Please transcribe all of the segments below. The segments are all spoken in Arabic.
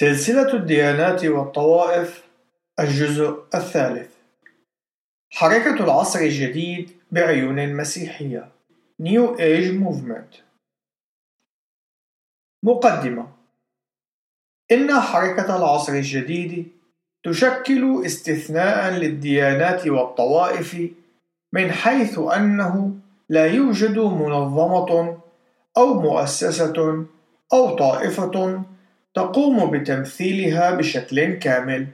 سلسلة الديانات والطوائف الجزء الثالث. حركة العصر الجديد بعيون مسيحية New Age Movement. مقدمة. إن حركة العصر الجديد تشكل استثناء للديانات والطوائف من حيث أنه لا يوجد منظمة أو مؤسسة أو طائفة تقوم بتمثيلها بشكل كامل.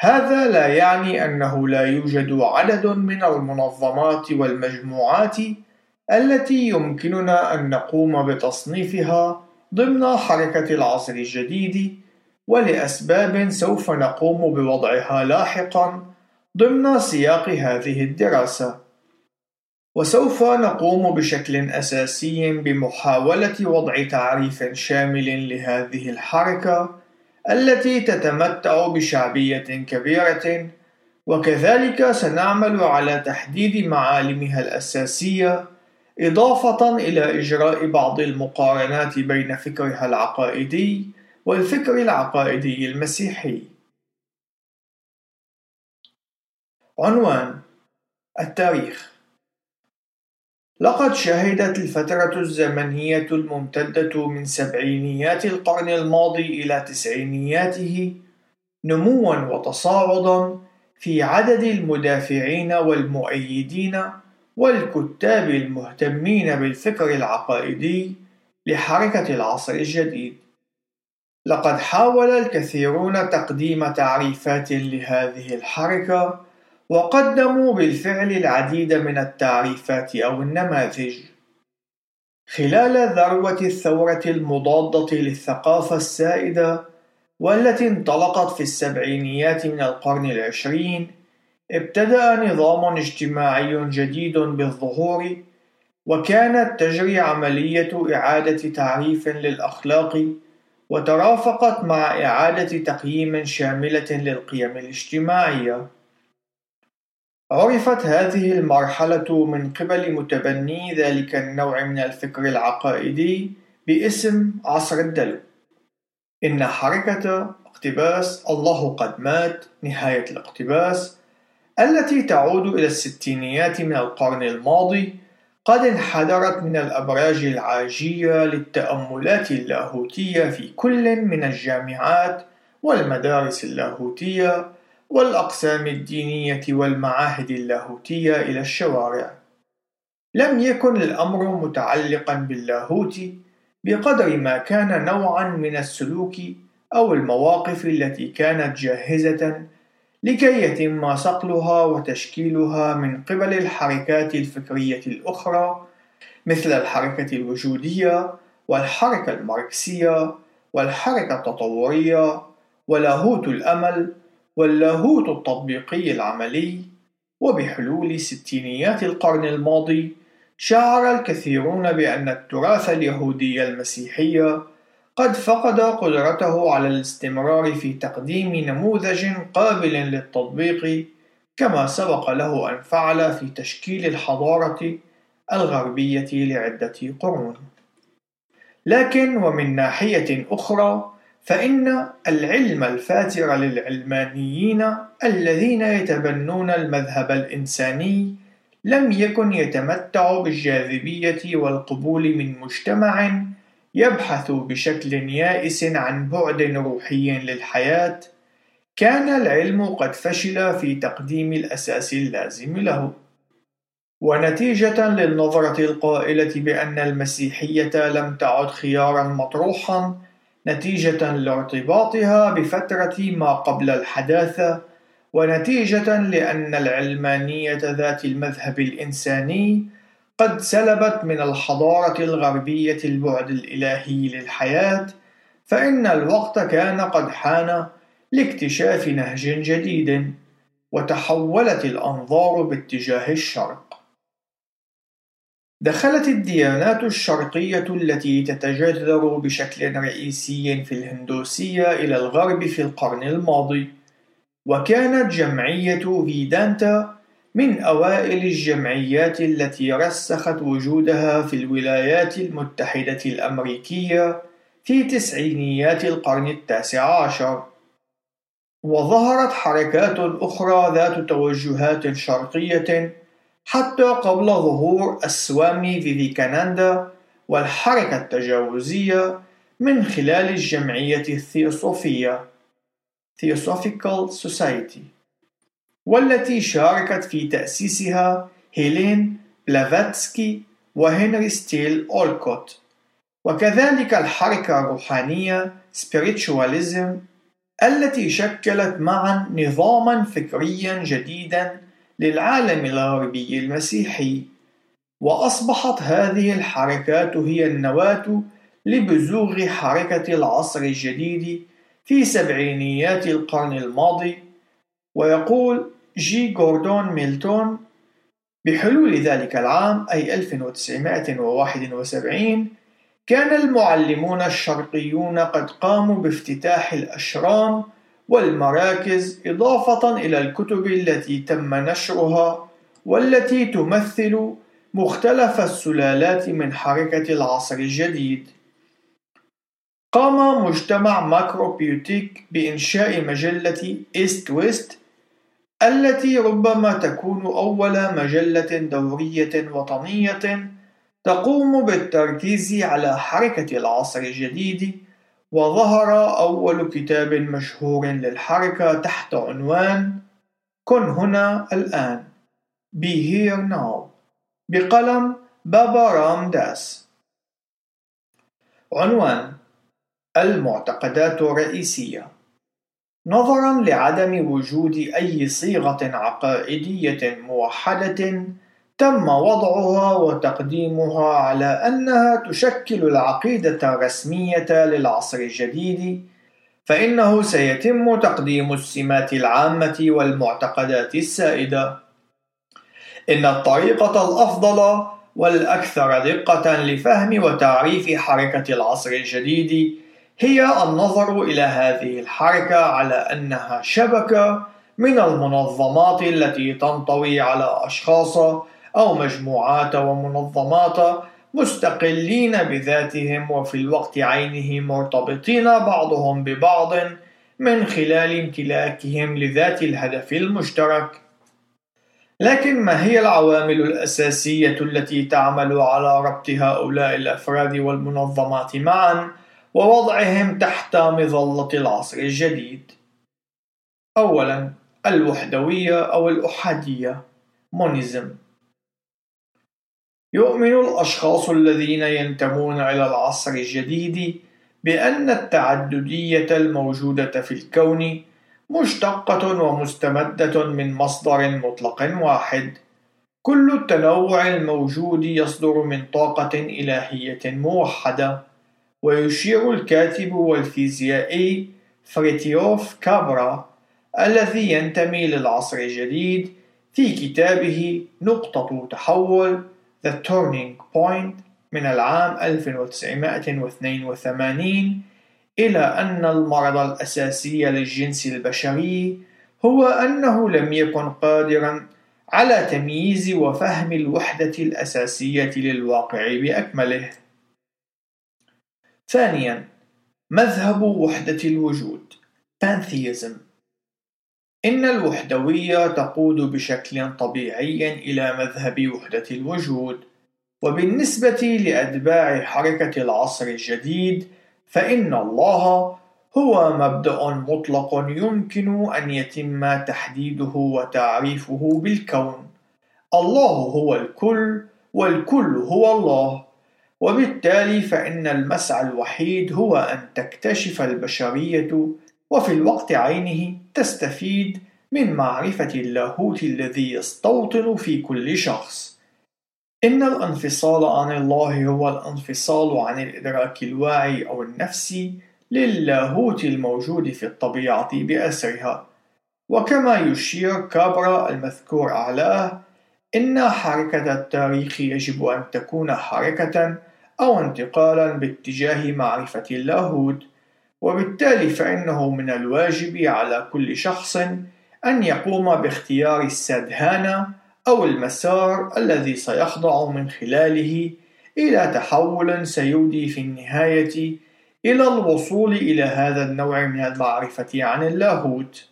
هذا لا يعني أنه لا يوجد عدد من المنظمات والمجموعات التي يمكننا أن نقوم بتصنيفها ضمن حركة العصر الجديد ولأسباب سوف نقوم بوضعها لاحقا ضمن سياق هذه الدراسة. وسوف نقوم بشكل أساسي بمحاولة وضع تعريف شامل لهذه الحركة التي تتمتع بشعبية كبيرة وكذلك سنعمل على تحديد معالمها الأساسية إضافة إلى إجراء بعض المقارنات بين فكرها العقائدي والفكر العقائدي المسيحي. عنوان التاريخ لقد شهدت الفترة الزمنية الممتدة من سبعينيات القرن الماضي إلى تسعينياته نموا وتصاعدا في عدد المدافعين والمؤيدين والكتاب المهتمين بالفكر العقائدي لحركة العصر الجديد. لقد حاول الكثيرون تقديم تعريفات لهذه الحركة وقدموا بالفعل العديد من التعريفات أو النماذج. خلال ذروة الثورة المضادة للثقافة السائدة والتي انطلقت في السبعينيات من القرن العشرين ابتدأ نظام اجتماعي جديد بالظهور وكانت تجري عملية إعادة تعريف للأخلاق وترافقت مع إعادة تقييم شاملة للقيم الاجتماعية. عرفت هذه المرحلة من قبل متبني ذلك النوع من الفكر العقائدي باسم عصر الدلو. إن حركة اقتباس الله قد مات نهاية الاقتباس التي تعود إلى الستينيات من القرن الماضي قد انحدرت من الأبراج العاجية للتأملات اللاهوتية في كل من الجامعات والمدارس اللاهوتية والأقسام الدينية والمعاهد اللاهوتية إلى الشوارع. لم يكن الأمر متعلقا باللاهوت بقدر ما كان نوعا من السلوك أو المواقف التي كانت جاهزة لكي يتم صقلها وتشكيلها من قبل الحركات الفكرية الأخرى مثل الحركة الوجودية والحركة الماركسية والحركة التطورية ولاهوت الأمل واللاهوت التطبيقي العملي وبحلول ستينيات القرن الماضي شعر الكثيرون بأن التراث اليهودي المسيحي قد فقد قدرته على الاستمرار في تقديم نموذج قابل للتطبيق كما سبق له أن فعل في تشكيل الحضارة الغربية لعدة قرون. لكن ومن ناحية أخرى فإن العلم الفاتر للعلمانيين الذين يتبنون المذهب الإنساني لم يكن يتمتع بالجاذبية والقبول من مجتمع يبحث بشكل يائس عن بعد روحي للحياة كان العلم قد فشل في تقديم الأساس اللازم له. ونتيجة للنظرة القائلة بأن المسيحية لم تعد خيارا مطروحا نتيجة لارتباطها بفترة ما قبل الحداثة ونتيجة لأن العلمانية ذات المذهب الإنساني قد سلبت من الحضارة الغربية البعد الإلهي للحياة فإن الوقت كان قد حان لاكتشاف نهج جديد وتحولت الأنظار باتجاه الشرق. دخلت الديانات الشرقية التي تتجذر بشكل رئيسي في الهندوسية إلى الغرب في القرن الماضي، وكانت جمعية فيدانتا من أوائل الجمعيات التي رسخت وجودها في الولايات المتحدة الأمريكية في تسعينيات القرن التاسع عشر. وظهرت حركات أخرى ذات توجهات شرقية حتى قبل ظهور السوامي فيفيكاناندا والحركة التجاوزية من خلال الجمعية الثيوصوفية Theosophical Society والتي شاركت في تأسيسها هيلين بلافاتسكي وهنري ستيل أولكوت. وكذلك الحركة الروحانية Spiritualism التي شكلت معا نظاما فكريا جديدا للعالم الغربي المسيحي. وأصبحت هذه الحركات هي النواة لبزوغ حركة العصر الجديد في سبعينيات القرن الماضي. ويقول جي جوردون ميلتون بحلول ذلك العام أي 1971 كان المعلمون الشرقيون قد قاموا بافتتاح الأشرام والمراكز إضافة إلى الكتب التي تم نشرها والتي تمثل مختلف السلالات من حركة العصر الجديد. قام مجتمع ماكروبيوتيك بإنشاء مجلة إيست ويست التي ربما تكون أول مجلة دورية وطنية تقوم بالتركيز على حركة العصر الجديد وظهر أول كتاب مشهور للحركة تحت عنوان كن هنا الآن Be here now بقلم بابا رام داس عنوان المعتقدات الرئيسية. نظرا لعدم وجود أي صيغة عقائدية موحدة تم وضعها وتقديمها على أنها تشكل العقيدة الرسمية للعصر الجديد فإنه سيتم تقديم السمات العامة والمعتقدات السائدة. إن الطريقة الأفضل والأكثر دقة لفهم وتعريف حركة العصر الجديد هي النظر إلى هذه الحركة على أنها شبكة من المنظمات التي تنطوي على أشخاص أو مجموعات ومنظمات مستقلين بذاتهم وفي الوقت عينه مرتبطين بعضهم ببعض من خلال امتلاكهم لذات الهدف المشترك. لكن ما هي العوامل الأساسية التي تعمل على ربط هؤلاء الأفراد والمنظمات معا ووضعهم تحت مظلة العصر الجديد؟ أولا الوحدوية أو الأحادية. مونيزم. يؤمن الأشخاص الذين ينتمون إلى العصر الجديد بأن التعددية الموجودة في الكون مشتقة ومستمدة من مصدر مطلق واحد. كل التنوع الموجود يصدر من طاقة إلهية موحدة. ويشير الكاتب والفيزيائي فريتيوف كابرا الذي ينتمي للعصر الجديد في كتابه نقطة تحول The Turning Point من العام 1982 إلى أن المرض الأساسي للجنس البشري هو أنه لم يكن قادرا على تمييز وفهم الوحدة الأساسية للواقع بأكمله. ثانيا مذهب وحدة الوجود Pantheism إن الوحدوية تقود بشكل طبيعي إلى مذهب وحدة الوجود وبالنسبة لأتباع حركة العصر الجديد فإن الله هو مبدأ مطلق يمكن أن يتم تحديده وتعريفه بالكون. الله هو الكل والكل هو الله وبالتالي فإن المسعى الوحيد هو أن تكتشف البشرية وفي الوقت عينه تستفيد من معرفة اللاهوت الذي يستوطن في كل شخص. إن الانفصال عن الله هو الانفصال عن الإدراك الواعي أو النفسي للاهوت الموجود في الطبيعة بأسرها. وكما يشير كابرا المذكور أعلاه إن حركة التاريخ يجب أن تكون حركة أو انتقالا باتجاه معرفة اللاهوت وبالتالي فإنه من الواجب على كل شخص أن يقوم باختيار السادهانا أو المسار الذي سيخضع من خلاله إلى تحول سيودي في النهاية إلى الوصول إلى هذا النوع من المعرفة عن اللاهوت.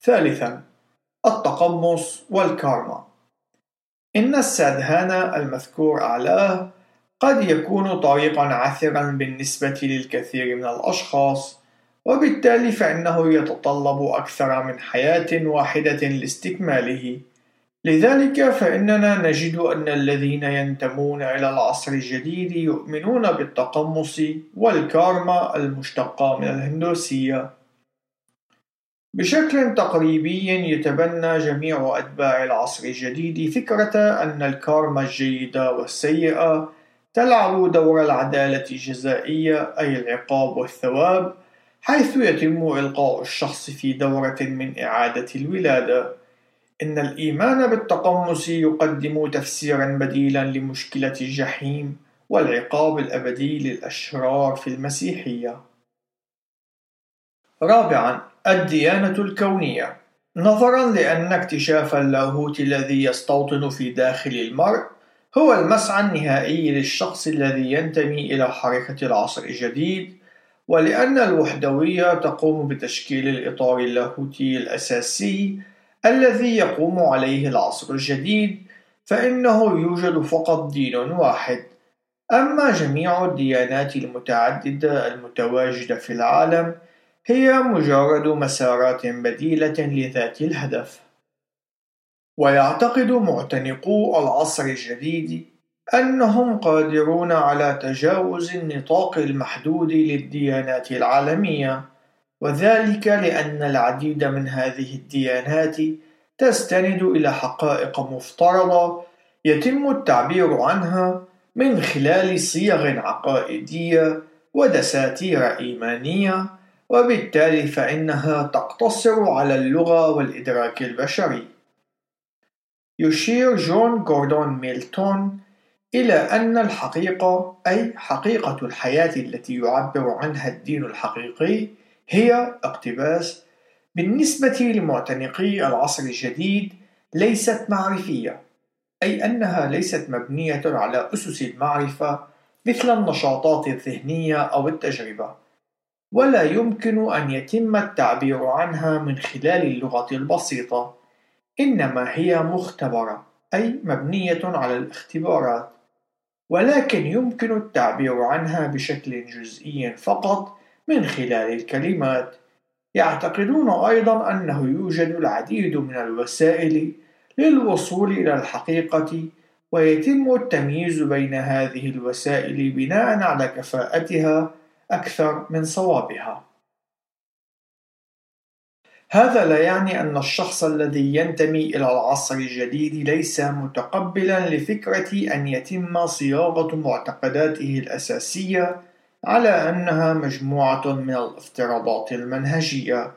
ثالثا التقمص والكارما إن السادهانا المذكور أعلاه قد يكون طريقا عثرا بالنسبة للكثير من الأشخاص وبالتالي فإنه يتطلب أكثر من حياة واحدة لاستكماله. لذلك فإننا نجد أن الذين ينتمون إلى العصر الجديد يؤمنون بالتقمص والكارما المشتقة من الهندوسية. بشكل تقريبي يتبنى جميع أتباع العصر الجديد فكرة أن الكارما الجيدة والسيئة تلعب دور العدالة الجزائية أي العقاب والثواب حيث يتم إلقاء الشخص في دورة من إعادة الولادة إن الإيمان بالتقمص يقدم تفسيرا بديلا لمشكلة الجحيم والعقاب الأبدي للأشرار في المسيحية. رابعا الديانة الكونية نظرا لأن اكتشاف اللاهوت الذي يستوطن في داخل المرء هو المسعى النهائي للشخص الذي ينتمي إلى حركة العصر الجديد ولأن الوحدوية تقوم بتشكيل الإطار اللاهوتي الأساسي الذي يقوم عليه العصر الجديد فإنه يوجد فقط دين واحد. أما جميع الديانات المتعددة المتواجدة في العالم هي مجرد مسارات بديلة لذات الهدف. ويعتقد معتنقو العصر الجديد أنهم قادرون على تجاوز النطاق المحدود للديانات العالمية وذلك لأن العديد من هذه الديانات تستند إلى حقائق مفترضة يتم التعبير عنها من خلال صيغ عقائدية ودساتير إيمانية وبالتالي فإنها تقتصر على اللغة والإدراك البشري. يشير جون جوردون ميلتون إلى أن الحقيقة أي حقيقة الحياة التي يعبر عنها الدين الحقيقي هي اقتباس بالنسبة لمعتنقي العصر الجديد ليست معرفية أي أنها ليست مبنية على أسس المعرفة مثل النشاطات الذهنية أو التجربة ولا يمكن أن يتم التعبير عنها من خلال اللغة البسيطة. إنما هي مختبرة أي مبنية على الاختبارات ولكن يمكن التعبير عنها بشكل جزئي فقط من خلال الكلمات يعتقدون أيضا أنه يوجد العديد من الوسائل للوصول إلى الحقيقة ويتم التمييز بين هذه الوسائل بناء على كفاءتها أكثر من صوابها. هذا لا يعني أن الشخص الذي ينتمي إلى العصر الجديد ليس متقبلا لفكرة أن يتم صياغة معتقداته الأساسية على أنها مجموعة من الافتراضات المنهجية.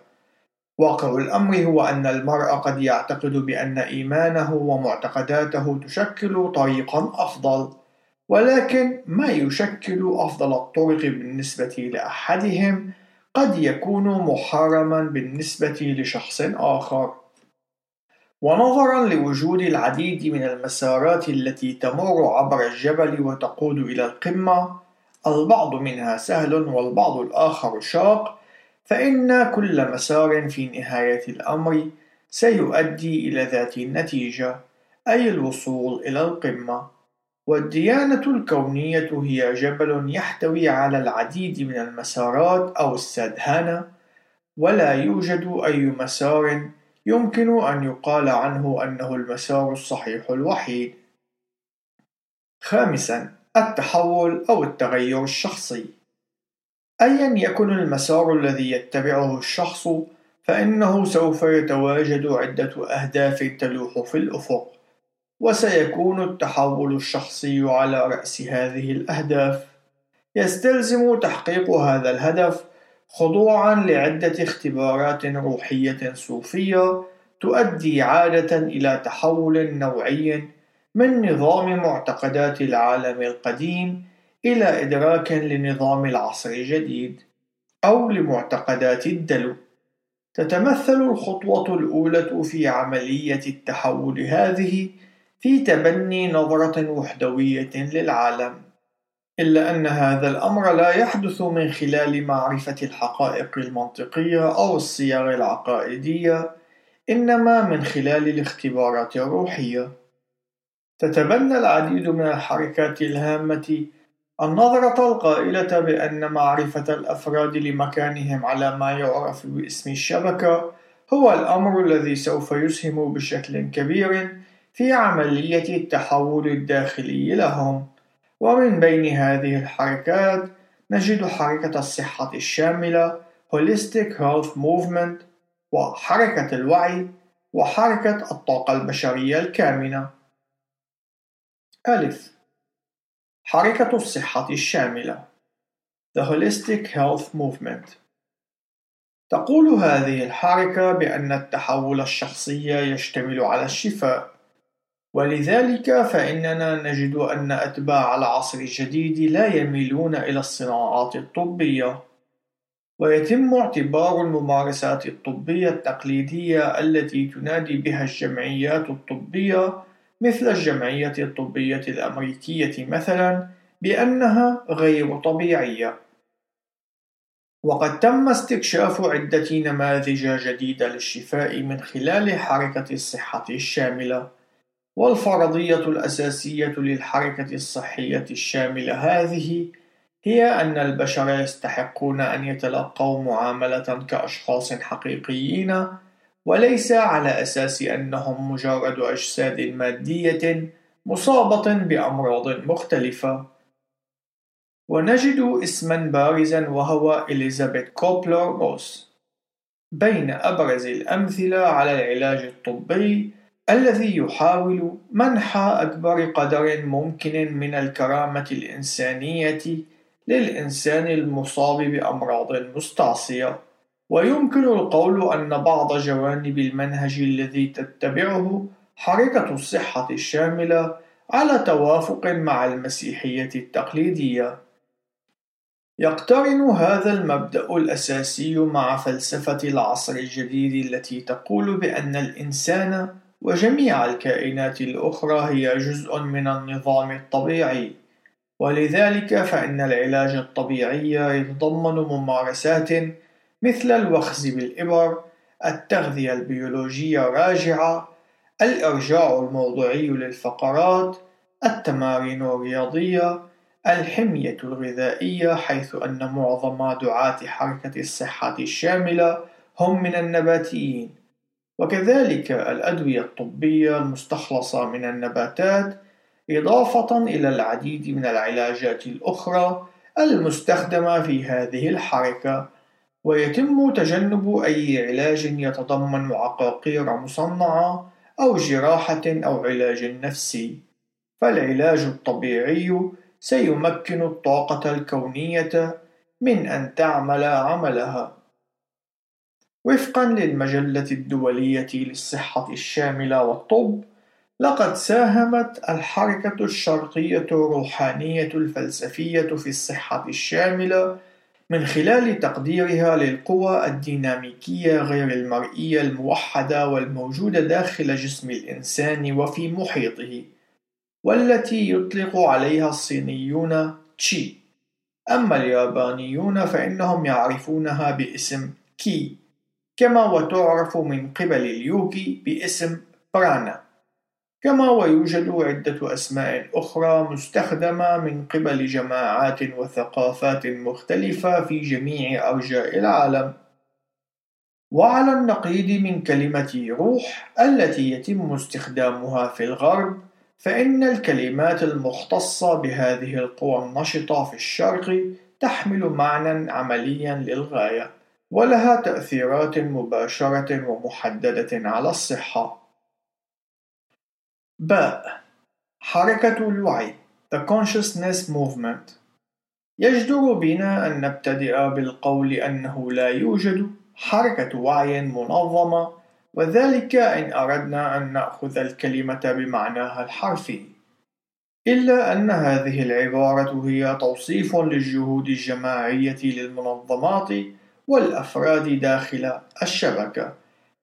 واقع الأمر هو أن المرء قد يعتقد بأن إيمانه ومعتقداته تشكل طريقا أفضل، ولكن ما يشكل أفضل الطرق بالنسبة لأحدهم قد يكون محرما بالنسبة لشخص آخر. ونظرا لوجود العديد من المسارات التي تمر عبر الجبل وتقود إلى القمة، البعض منها سهل والبعض الآخر شاق، فإن كل مسار في نهاية الأمر سيؤدي إلى ذات النتيجة، أي الوصول إلى القمة. والديانة الكونية هي جبل يحتوي على العديد من المسارات أو السدهانة، ولا يوجد أي مسار يمكن أن يقال عنه أنه المسار الصحيح الوحيد. خامسًا: التحول أو التغير الشخصي. أيا يكن المسار الذي يتبعه الشخص، فإنه سوف يتواجد عدة أهداف تلوح في الأفق. وسيكون التحول الشخصي على رأس هذه الأهداف. يستلزم تحقيق هذا الهدف خضوعًا لعدة اختبارات روحية صوفية تؤدي عادة إلى تحول نوعي من نظام معتقدات العالم القديم إلى إدراك لنظام العصر الجديد، أو لمعتقدات الدلو. تتمثل الخطوة الأولى في عملية التحول هذه في تبني نظرة وحدوية للعالم إلا أن هذا الأمر لا يحدث من خلال معرفة الحقائق المنطقية أو الصيغ العقائدية، إنما من خلال الاختبارات الروحية. تتبنى العديد من الحركات الهامة النظرة القائلة بأن معرفة الأفراد لمكانهم على ما يعرف باسم الشبكة هو الأمر الذي سوف يسهم بشكل كبير في عملية التحول الداخلي لهم. ومن بين هذه الحركات نجد حركة الصحة الشاملة Holistic Health Movement وحركة الوعي وحركة الطاقة البشرية الكامنة. ألف. حركة الصحة الشاملة The Holistic Health Movement. تقول هذه الحركة بأن التحول الشخصي يشتمل على الشفاء. ولذلك فإننا نجد أن أتباع العصر الجديد لا يميلون إلى الصناعات الطبية. ويتم اعتبار الممارسات الطبية التقليدية التي تنادي بها الجمعيات الطبية مثل الجمعية الطبية الأمريكية مثلا بأنها غير طبيعية. وقد تم استكشاف عدة نماذج جديدة للشفاء من خلال حركة الصحة الشاملة. والفرضية الأساسية للحركة الصحية الشاملة هذه هي أن البشر يستحقون أن يتلقوا معاملة كأشخاص حقيقيين وليس على أساس أنهم مجرد أجساد مادية مصابة بأمراض مختلفة. ونجد اسما بارزا وهو إليزابيث كوبلر روس بين أبرز الأمثلة على العلاج الطبي الذي يحاول منح أكبر قدر ممكن من الكرامة الإنسانية للإنسان المصاب بأمراض مستعصية ويمكن القول أن بعض جوانب المنهج الذي تتبعه حركة الصحة الشاملة على توافق مع المسيحية التقليدية. يقترن هذا المبدأ الأساسي مع فلسفة العصر الجديد التي تقول بأن الإنسان وجميع الكائنات الأخرى هي جزء من النظام الطبيعي. ولذلك فإن العلاج الطبيعي يتضمن ممارسات مثل الوخز بالإبر التغذية البيولوجية راجعة الإرجاع الموضوعي للفقرات التمارين الرياضية الحمية الغذائية حيث أن معظم دعاة حركة الصحة الشاملة هم من النباتيين. وكذلك الأدوية الطبية المستخلصة من النباتات إضافة إلى العديد من العلاجات الأخرى المستخدمة في هذه الحركة ويتم تجنب أي علاج يتضمن عقاقير مصنعة أو جراحة أو علاج نفسي. فالعلاج الطبيعي سيمكن الطاقة الكونية من أن تعمل عملها. وفقا للمجلة الدولية للصحة الشاملة والطب لقد ساهمت الحركة الشرقية الروحانية الفلسفية في الصحة الشاملة من خلال تقديرها للقوى الديناميكية غير المرئية الموحدة والموجودة داخل جسم الإنسان وفي محيطه والتي يطلق عليها الصينيون تشي. أما اليابانيون فإنهم يعرفونها باسم كي. كما وتعرف من قبل اليوغي باسم برانا. كما ويوجد عدة أسماء أخرى مستخدمة من قبل جماعات وثقافات مختلفة في جميع أرجاء العالم. وعلى النقيض من كلمة روح التي يتم استخدامها في الغرب فإن الكلمات المختصة بهذه القوى النشطة في الشرق تحمل معنى عمليا للغاية. ولها تأثيرات مباشرة ومحددة على الصحة. باء حركة الوعي The Consciousness Movement يجدر بنا أن نبتدئ بالقول أنه لا يوجد حركة وعي منظمة وذلك إن أردنا أن نأخذ الكلمة بمعناها الحرفي إلا أن هذه العبارة هي توصيف للجهود الجماعية للمنظمات والأفراد داخل الشبكة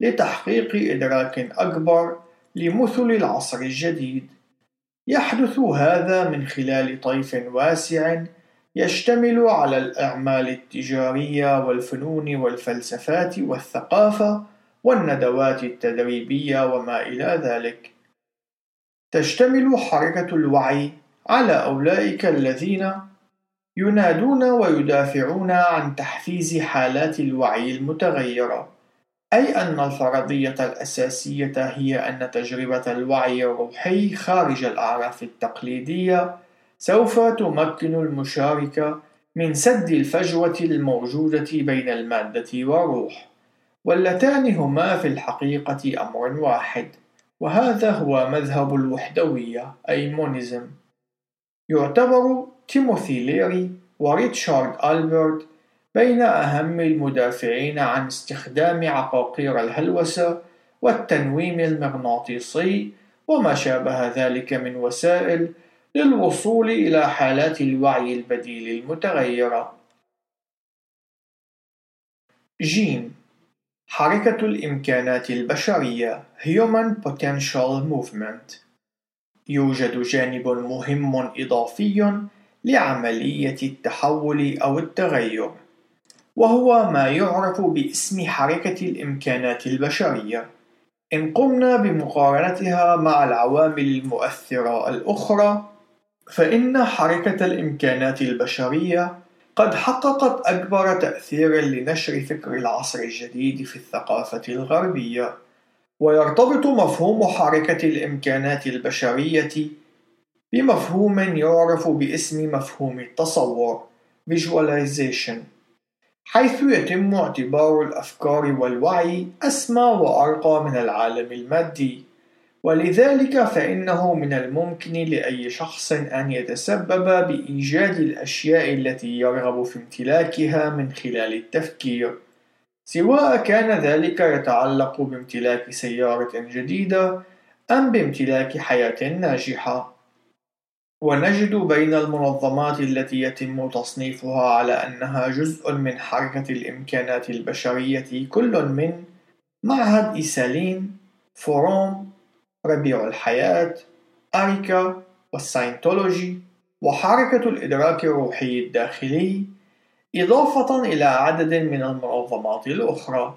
لتحقيق إدراك أكبر لمثل العصر الجديد يحدث هذا من خلال طيف واسع يشتمل على الأعمال التجارية والفنون والفلسفات والثقافة والندوات التدريبية وما إلى ذلك. تشتمل حركة الوعي على أولئك الذين ينادون ويدافعون عن تحفيز حالات الوعي المتغيرة، أي أن الفرضية الأساسية هي أن تجربة الوعي الروحي خارج الأعراف التقليدية سوف تمكن المشارك من سد الفجوة الموجودة بين المادة والروح، واللتان هما في الحقيقة أمر واحد، وهذا هو مذهب الوحدوية أي مونيزم. يعتبر تيموثي ليري وريتشارد ألبرت بين أهم المدافعين عن استخدام عقاقير الهلوسة والتنويم المغناطيسي وما شابه ذلك من وسائل للوصول إلى حالات الوعي البديل المتغيرة. جيم حركة الإمكانات البشرية Human Potential Movement يوجد جانب مهم إضافي لعملية التحول أو التغير وهو ما يعرف باسم حركة الإمكانات البشرية. إن قمنا بمقارنتها مع العوامل المؤثرة الأخرى فإن حركة الإمكانات البشرية قد حققت أكبر تأثير لنشر فكر العصر الجديد في الثقافة الغربية. ويرتبط مفهوم حركة الإمكانات البشرية بمفهوم يعرف باسم مفهوم التصور Visualization حيث يتم اعتبار الأفكار والوعي أسمى وأرقى من العالم المادي. ولذلك فإنه من الممكن لأي شخص أن يتسبب بإيجاد الأشياء التي يرغب في امتلاكها من خلال التفكير. سواء كان ذلك يتعلق بامتلاك سيارة جديدة أم بامتلاك حياة ناجحة. ونجد بين المنظمات التي يتم تصنيفها على أنها جزء من حركة الإمكانات البشرية كل من معهد إيسالين، فوروم، ربيع الحياة، أريكا، والساينتولوجي، وحركة الإدراك الروحي الداخلي، إضافة إلى عدد من المنظمات الأخرى.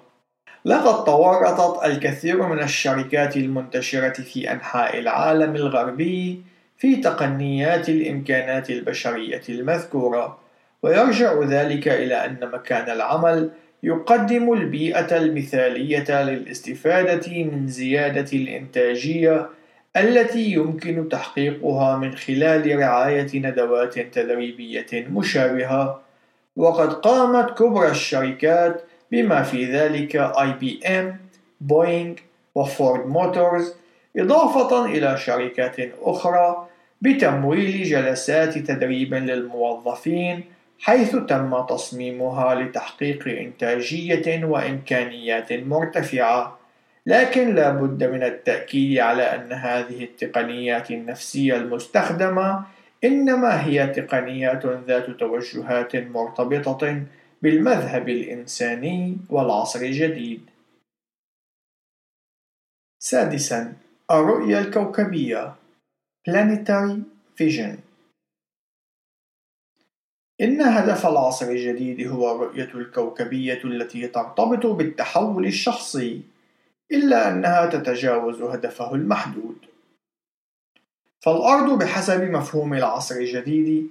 لقد تورطت الكثير من الشركات المنتشرة في أنحاء العالم الغربي في تقنيات الإمكانات البشرية المذكورة، ويرجع ذلك إلى أن مكان العمل يقدم البيئة المثالية للاستفادة من زيادة الإنتاجية التي يمكن تحقيقها من خلال رعاية ندوات تدريبية مشابهة، وقد قامت كبرى الشركات بما في ذلك آي بي إم، بوينغ، وفورد موتورز، إضافة إلى شركات أخرى بتمويل جلسات تدريب للموظفين حيث تم تصميمها لتحقيق إنتاجية وإمكانيات مرتفعة، لكن لا بد من التأكيد على أن هذه التقنيات النفسية المستخدمة إنما هي تقنيات ذات توجهات مرتبطة بالمذهب الإنساني والعصر الجديد. سادساً: الرؤية الكوكبية Planetary Vision إن هدف العصر الجديد هو الرؤية الكوكبية التي ترتبط بالتحول الشخصي، إلا أنها تتجاوز هدفه المحدود. فالأرض بحسب مفهوم العصر الجديد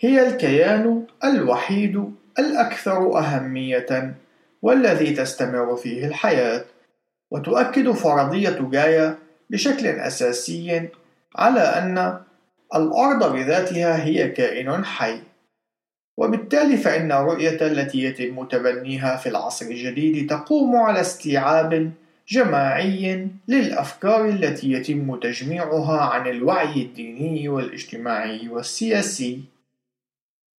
هي الكيان الوحيد الأكثر أهمية والذي تستمر فيه الحياة، وتؤكد فرضية جايا بشكل أساسي على أن الأرض بذاتها هي كائن حي. وبالتالي فإن الرؤية التي يتم تبنيها في العصر الجديد تقوم على استيعاب جماعي للأفكار التي يتم تجميعها عن الوعي الديني والاجتماعي والسياسي.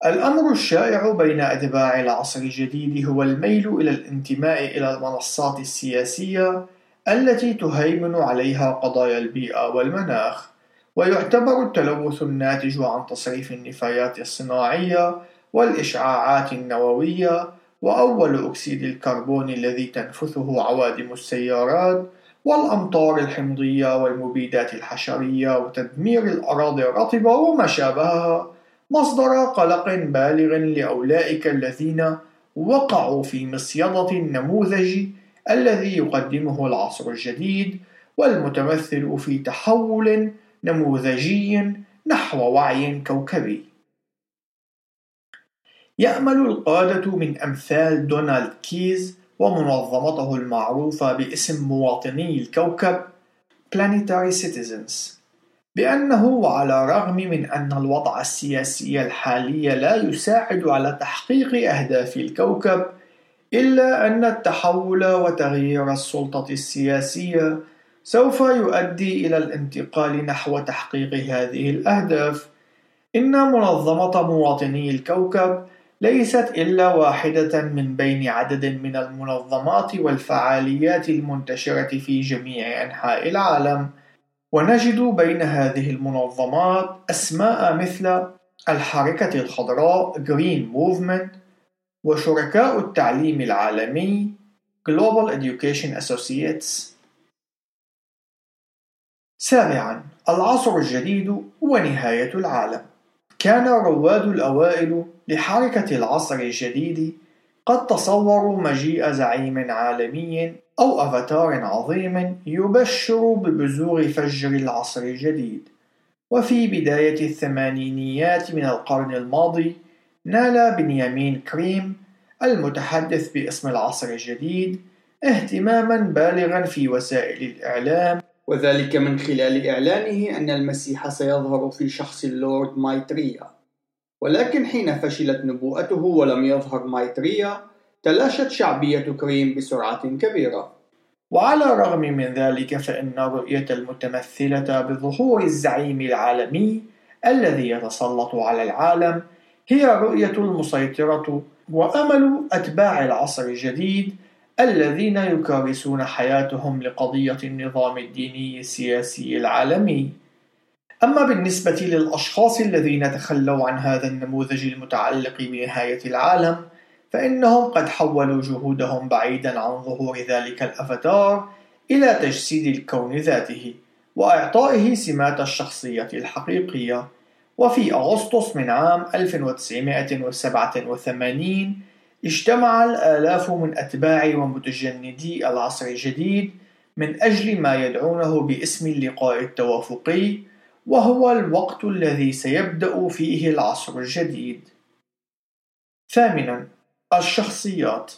الأمر الشائع بين أتباع العصر الجديد هو الميل إلى الانتماء إلى المنصات السياسية التي تهيمن عليها قضايا البيئة والمناخ، ويعتبر التلوث الناتج عن تصريف النفايات الصناعية والإشعاعات النووية وأول أكسيد الكربون الذي تنفثه عوادم السيارات والأمطار الحمضية والمبيدات الحشرية وتدمير الأراضي الرطبة وما شابهها مصدر قلق بالغ لأولئك الذين وقعوا في مصيدة النموذج الذي يقدمه العصر الجديد والمتمثل في تحول نموذجي نحو وعي كوكبي. يأمل القادة من أمثال دونالد كيز ومنظمته المعروفة باسم مواطني الكوكب Planetary Citizens بأنه وعلى الرغم من أن الوضع السياسي الحالي لا يساعد على تحقيق أهداف الكوكب إلا أن التحول وتغيير السلطة السياسية سوف يؤدي إلى الانتقال نحو تحقيق هذه الأهداف. إن منظمة مواطني الكوكب ليست إلا واحدة من بين عدد من المنظمات والفعاليات المنتشرة في جميع أنحاء العالم، ونجد بين هذه المنظمات أسماء مثل الحركة الخضراء Green Movement وشركاء التعليم العالمي Global Education Associates سابعا العصر الجديد هو نهاية العالم. كان الرواد الأوائل لحركة العصر الجديد قد تصوروا مجيء زعيم عالمي أو أفاتار عظيم يبشر ببزوغ فجر العصر الجديد. وفي بداية الثمانينيات من القرن الماضي نال بنيامين كريم المتحدث باسم العصر الجديد اهتماما بالغا في وسائل الإعلام وذلك من خلال إعلانه أن المسيح سيظهر في شخص اللورد مايتريا. ولكن حين فشلت نبوءته ولم يظهر مايتريا تلاشت شعبية كريم بسرعة كبيرة. وعلى الرغم من ذلك فإن الرؤية المتمثلة بظهور الزعيم العالمي الذي يتسلط على العالم هي الرؤية المسيطرة وأمل أتباع العصر الجديد الذين يكرسون حياتهم لقضية النظام الديني السياسي العالمي. أما بالنسبة للأشخاص الذين تخلوا عن هذا النموذج المتعلق بنهاية العالم، فإنهم قد حولوا جهودهم بعيدا عن ظهور ذلك الأفاتار إلى تجسيد الكون ذاته، وإعطائه سمات الشخصية الحقيقية. وفي أغسطس من عام 1987 اجتمع الآلاف من أتباع ومتجندي العصر الجديد من أجل ما يدعونه باسم اللقاء التوافقي وهو الوقت الذي سيبدأ فيه العصر الجديد. ثامنا الشخصيات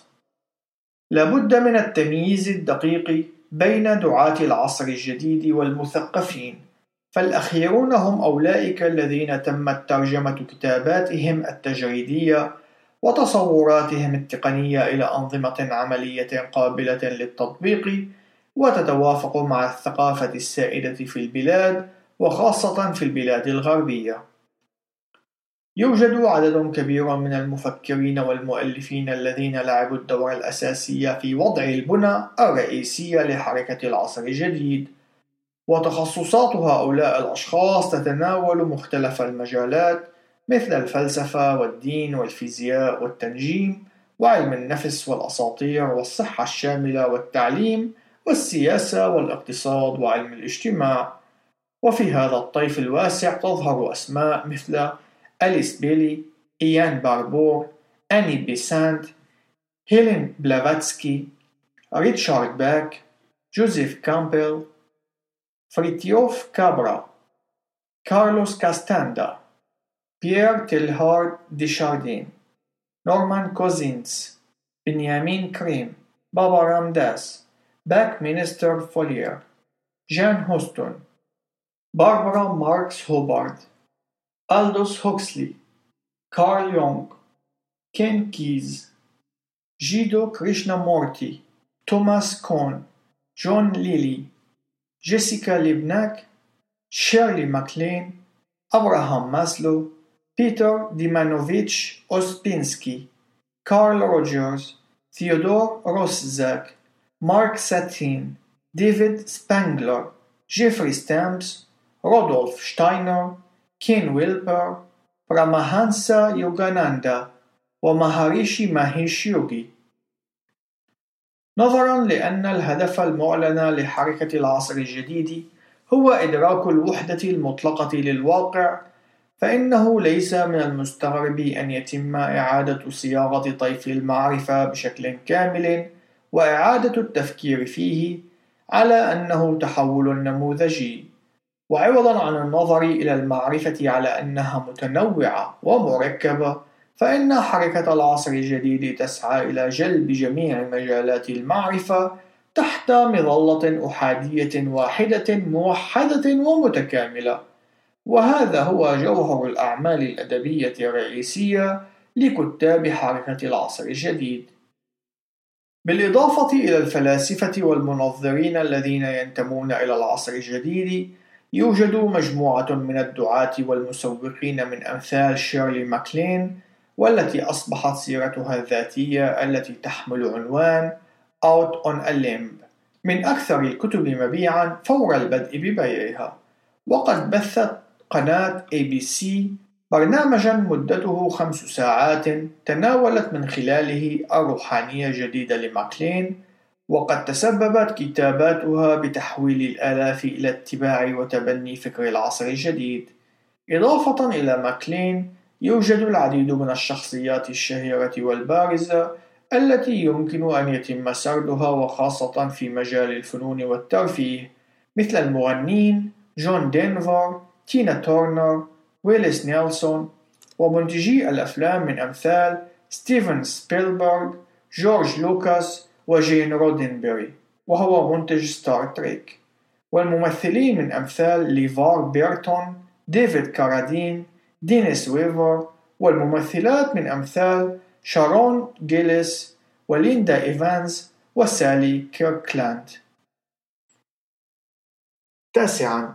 لابد من التمييز الدقيق بين دعاة العصر الجديد والمثقفين فالأخيرون هم أولئك الذين تمت ترجمة كتاباتهم التجريدية وتصوراتهم التقنية إلى أنظمة عملية قابلة للتطبيق وتتوافق مع الثقافة السائدة في البلاد وخاصة في البلاد الغربية. يوجد عدد كبير من المفكرين والمؤلفين الذين لعبوا الدور الأساسي في وضع البنى الرئيسية لحركة العصر الجديد، وتخصصات هؤلاء الأشخاص تتناول مختلف المجالات مثل الفلسفة والدين والفيزياء والتنجيم وعلم النفس والأساطير والصحة الشاملة والتعليم والسياسة والاقتصاد وعلم الاجتماع. وفي هذا الطيف الواسع تظهر أسماء مثل أليس بيلي إيان باربور أني بيسانت هيلين بلافاتسكي ريتشارد باك جوزيف كامبل فريتيوف كابرا كارلوس كاستاندا. Pierre Teilhard de Chardin, Norman Cousins, Benjamin Krim, Baba Back Minister Follier, Jan Huston, Barbara Marx Hobart, Aldous Huxley, Carl Jung, Ken Keyes, Jiddu Krishnamurti, Thomas Kohn, John Lilly, Jessica Libnack, Shirley MacLaine, Abraham Maslow, Peter Dimanovich Ospinski, Carl Rogers, Theodore Roszak, Mark Satin, David Spangler, Jeffrey Stamps, Rodolf Steiner, Ken Wilper, Paramahansa Yogananda ومهاريشي Mahesh Yogi نظرا لأن الهدف المعلن لحركة العصر الجديد هو إدراك الوحدة المطلقة للواقع فإنه ليس من المستغرب أن يتم إعادة صياغة طيف المعرفة بشكل كامل وإعادة التفكير فيه على أنه تحول نموذجي وعوضا عن النظر إلى المعرفة على أنها متنوعة ومركبة فإن حركة العصر الجديد تسعى إلى جلب جميع مجالات المعرفة تحت مظلة أحادية واحدة موحدة ومتكاملة. وهذا هو جوهر الأعمال الأدبية الرئيسية لكتاب حركة العصر الجديد. بالإضافة إلى الفلاسفة والمنظرين الذين ينتمون إلى العصر الجديد يوجد مجموعة من الدعاة والمسوقين من أمثال شيرلي ماكلين والتي أصبحت سيرتها الذاتية التي تحمل عنوان Out on a Limb من أكثر الكتب مبيعا فور البدء ببيعها. وقد بثت قناة ABC برنامجا مدته خمس ساعات تناولت من خلاله الروحانية الجديدة لماكلين وقد تسببت كتاباتها بتحويل الآلاف إلى اتباع وتبني فكر العصر الجديد. إضافة إلى ماكلين يوجد العديد من الشخصيات الشهيرة والبارزة التي يمكن أن يتم سردها وخاصة في مجال الفنون والترفيه مثل المغنين جون دينفر، تينا تورنر، ويلي نيلسون ومنتجي الأفلام من أمثال ستيفن سبيلبرغ، جورج لوكاس وجين رودنبري وهو منتج ستار تريك والممثلين من أمثال ليفار بيرتون، ديفيد كارادين، دينيس ويفر والممثلات من أمثال شارون جيليس وليندا إيفانز وسالي كيركلاند تاسعا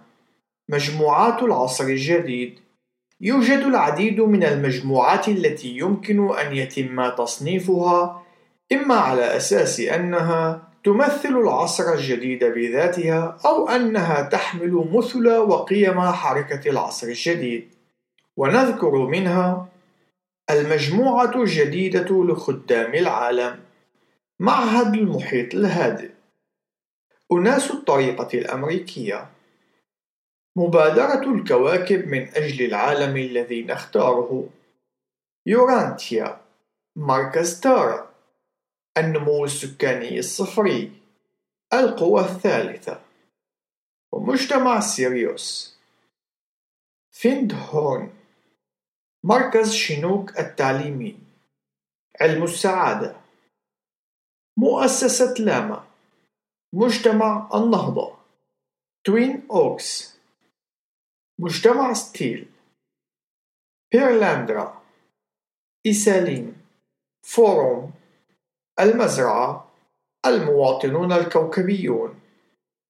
مجموعات العصر الجديد. يوجد العديد من المجموعات التي يمكن أن يتم تصنيفها إما على أساس أنها تمثل العصر الجديد بذاتها أو أنها تحمل مثل وقيم حركة العصر الجديد. ونذكر منها المجموعة الجديدة لخدام العالم معهد المحيط الهادئ. أناس الطريقة الأمريكية. مبادرة الكواكب من أجل العالم الذي نختاره. يورانتيا مركز تارا النمو السكاني الصفري القوة الثالثة ومجتمع سيريوس. فيند هورن مركز شينوك التعليمي علم السعادة. مؤسسة لاما مجتمع النهضة. توين أوكس مجتمع ستيل. بيرلاندرا إيسالين فوروم المزرعة المواطنون الكوكبيون.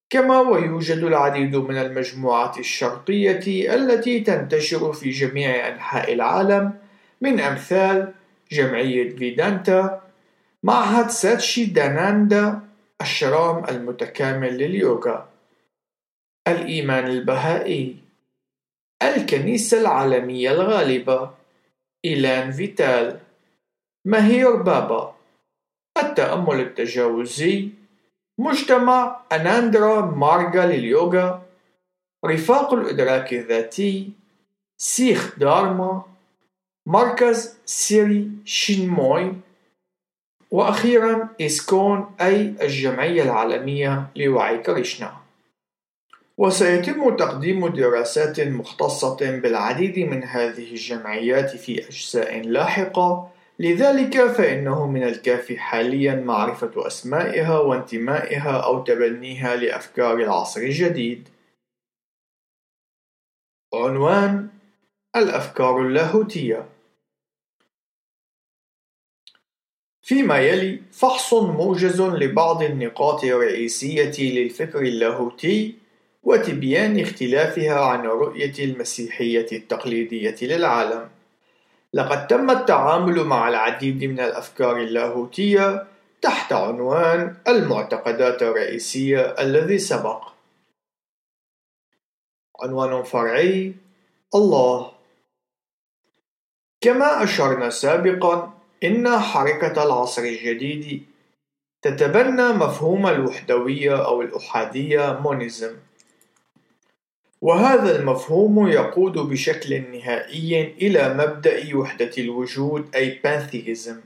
كما ويوجد العديد من المجموعات الشرقية التي تنتشر في جميع أنحاء العالم من أمثال جمعية فيدانتا معهد ساتشيداناندا أشرام المتكامل لليوغا. الإيمان البهائي. الكنيسة العالمية الغالبة. إيلان فيتال. مهير بابا التأمل التجاوزي. مجتمع أناندا مارغا لليوغا. رفاق الإدراك الذاتي. سيخ دارما. مركز سري شينموي. وأخيرا إسكون أي الجمعية العالمية لوعي كريشنا. وسيتم تقديم دراسات مختصة بالعديد من هذه الجمعيات في أجزاء لاحقة لذلك فإنه من الكافي حاليا معرفة أسمائها وانتمائها أو تبنيها لأفكار العصر الجديد. عنوان الأفكار اللاهوتية فيما يلي فحص موجز لبعض النقاط الرئيسية للفكر اللاهوتي وتبيان اختلافها عن الرؤية المسيحية التقليدية للعالم. لقد تم التعامل مع العديد من الأفكار اللاهوتية تحت عنوان المعتقدات الرئيسية الذي سبق. عنوان فرعي الله كما أشرنا سابقا إن حركة العصر الجديد تتبنى مفهوم الوحدوية أو الأحادية monism وهذا المفهوم يقود بشكل نهائي إلى مبدأ وحدة الوجود أي pantheism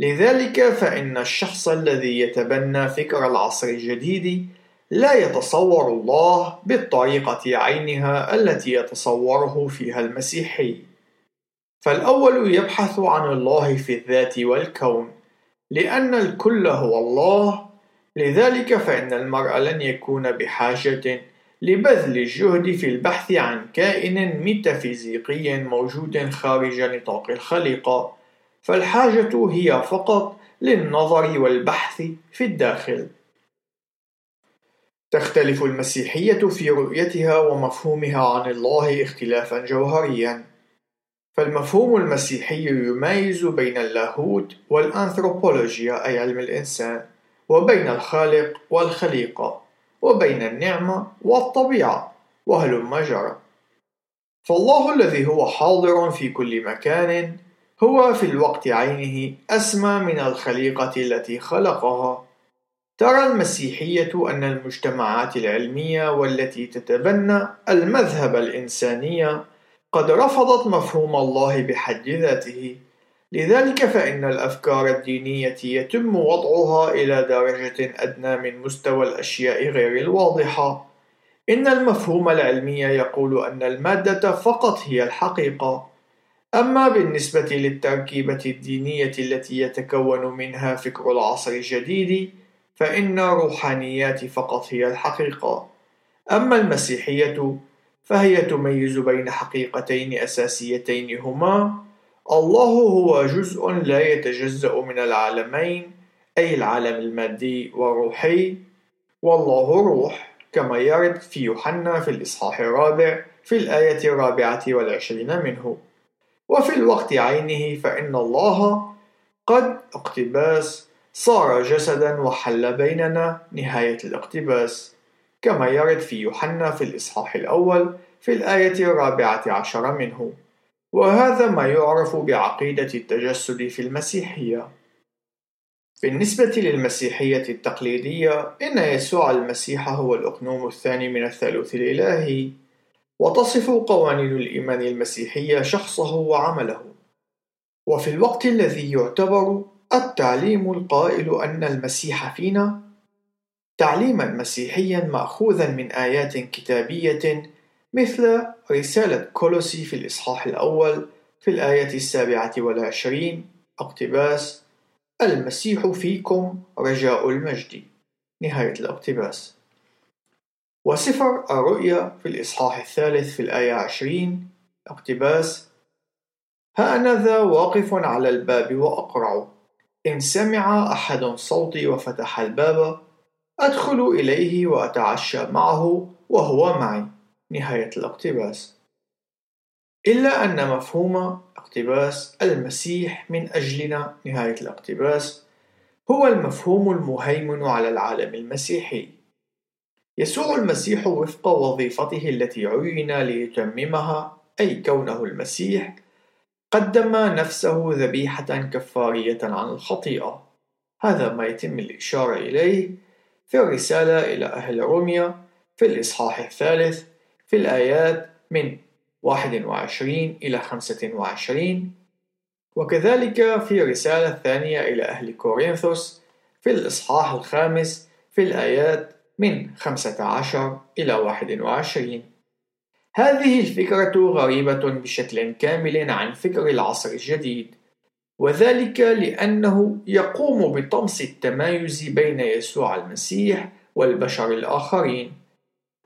لذلك فإن الشخص الذي يتبنى فكر العصر الجديد لا يتصور الله بالطريقة عينها التي يتصوره فيها المسيحي. فالأول يبحث عن الله في الذات والكون لأن الكل هو الله. لذلك فإن المرء لن يكون بحاجة لبذل الجهد في البحث عن كائن ميتافيزيقي موجود خارج نطاق الخليقة فالحاجة هي فقط للنظر والبحث في الداخل. تختلف المسيحية في رؤيتها ومفهومها عن الله اختلافا جوهريا. فالمفهوم المسيحي يميز بين اللاهوت والأنثروبولوجيا أي علم الإنسان وبين الخالق والخليقة وبين النعمة والطبيعة وهلم جرى. فالله الذي هو حاضر في كل مكان هو في الوقت عينه أسمى من الخليقة التي خلقها. ترى المسيحية أن المجتمعات العلمية والتي تتبنى المذهب الإنساني قد رفضت مفهوم الله بحد ذاته. لذلك فإن الأفكار الدينية يتم وضعها إلى درجة أدنى من مستوى الأشياء غير الواضحة. إن المفهوم العلمي يقول أن المادة فقط هي الحقيقة. أما بالنسبة للتركيبة الدينية التي يتكون منها فكر العصر الجديد فإن الروحانيات فقط هي الحقيقة. أما المسيحية فهي تميز بين حقيقتين أساسيتين هما الله هو جزء لا يتجزأ من العالمين أي العالم المادي والروحي والله روح كما يرد في يوحنا في الإصحاح الرابع في الآية الرابعة والعشرين منه. وفي الوقت عينه فإن الله قد اقتباس صار جسدا وحل بيننا نهاية الاقتباس. كما يرد في يوحنا في الإصحاح الأول في الآية الرابعة عشر منه. وهذا ما يعرف بعقيدة التجسد في المسيحية. بالنسبة للمسيحية التقليدية إن يسوع المسيح هو الأقنوم الثاني من الثالوث الإلهي وتصف قوانين الإيمان المسيحية شخصه وعمله. وفي الوقت الذي يعتبر التعليم القائل أن المسيح فينا تعليما مسيحيا مأخوذا من آيات كتابية مثل رسالة كولوسي في الإصحاح الأول في الآية السابعة والعشرين اقتباس المسيح فيكم رجاء المجد نهاية الاقتباس. وسفر الرؤيا في الإصحاح الثالث في الآية عشرين اقتباس ها أنا ذا واقف على الباب وأقرع. إن سمع أحد صوتي وفتح الباب أدخل إليه وأتعشى معه وهو معي نهاية الاقتباس. إلا أن مفهوم اقتباس المسيح من أجلنا نهاية الاقتباس هو المفهوم المهيمن على العالم المسيحي. يسوع المسيح وفق وظيفته التي عين ليتممها أي كونه المسيح قدم نفسه ذبيحة كفارية عن الخطيئة. هذا ما يتم الإشارة إليه في الرسالة إلى أهل روميا في الإصحاح الثالث في الآيات من 21 إلى 25 وكذلك في رسالة ثانية إلى أهل كورنثوس في الإصحاح الخامس في الآيات من 15 إلى 21 هذه الفكرة غريبة بشكل كامل عن فكر العصر الجديد وذلك لأنه يقوم بطمس التمايز بين يسوع المسيح والبشر الآخرين.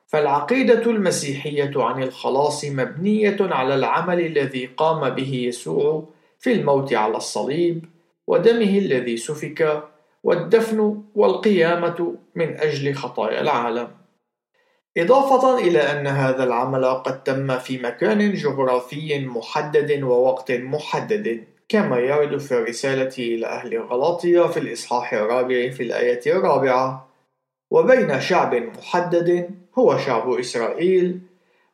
فالعقيدة المسيحية عن الخلاص مبنية على العمل الذي قام به يسوع في الموت على الصليب ودمه الذي سفك والدفن والقيامة من أجل خطايا العالم. إضافة إلى أن هذا العمل قد تم في مكان جغرافي محدد ووقت محدد، كما يرد في الرسالة إلى أهل غلاطيا في الإصحاح الرابع في الآية الرابعة: وبين شعب محدد هو شعب إسرائيل،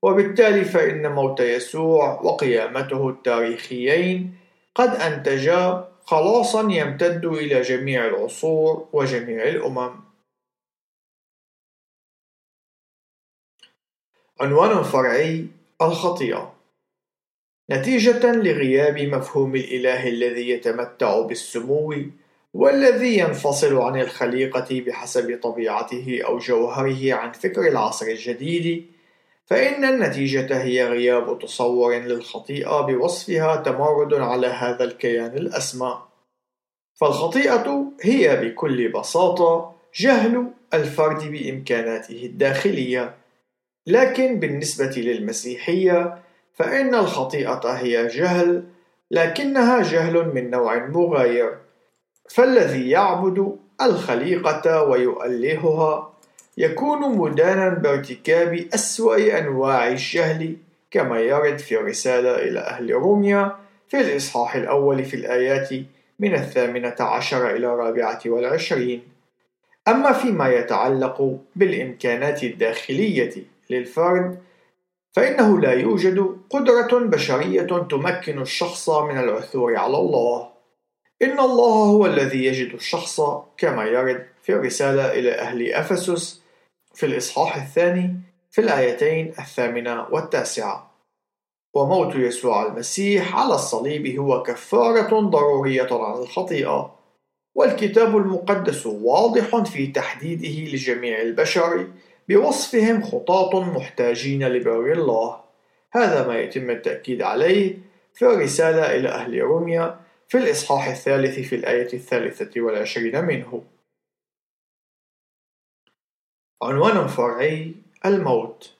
وبالتالي فإن موت يسوع وقيامته التاريخيين قد أنتجا خلاصا يمتد إلى جميع العصور وجميع الأمم. عنوان فرعي الخطيئة. نتيجة لغياب مفهوم الإله الذي يتمتع بالسمو والذي ينفصل عن الخليقة بحسب طبيعته أو جوهره عن فكر العصر الجديد فإن النتيجة هي غياب تصور للخطيئة بوصفها تمرد على هذا الكيان الأسمى. فالخطيئة هي بكل بساطة جهل الفرد بإمكاناته الداخلية. لكن بالنسبة للمسيحية فإن الخطيئة هي جهل لكنها جهل من نوع مغاير. فالذي يعبد الخليقة ويؤلهها يكون مدانا بارتكاب أسوأ أنواع الجهل كما يرد في الرسالة إلى أهل روميا في الإصحاح الأول في الآيات من الثامنة عشر إلى الرابعة والعشرين. أما فيما يتعلق بالإمكانات الداخلية للفرد فإنه لا يوجد قدرة بشرية تمكن الشخص من العثور على الله. إن الله هو الذي يجد الشخص كما يرد في الرسالة إلى أهل أفسس في الإصحاح الثاني في الآيتين الثامنة والتاسعة. وموت يسوع المسيح على الصليب هو كفارة ضرورية عن الخطيئة. والكتاب المقدس واضح في تحديده لجميع البشر بوصفهم خطاة محتاجين لبر الله. هذا ما يتم التأكيد عليه في الرسالة إلى أهل روميا في الإصحاح الثالث في الآية الثالثة والعشرين منه. عنوان فرعي الموت.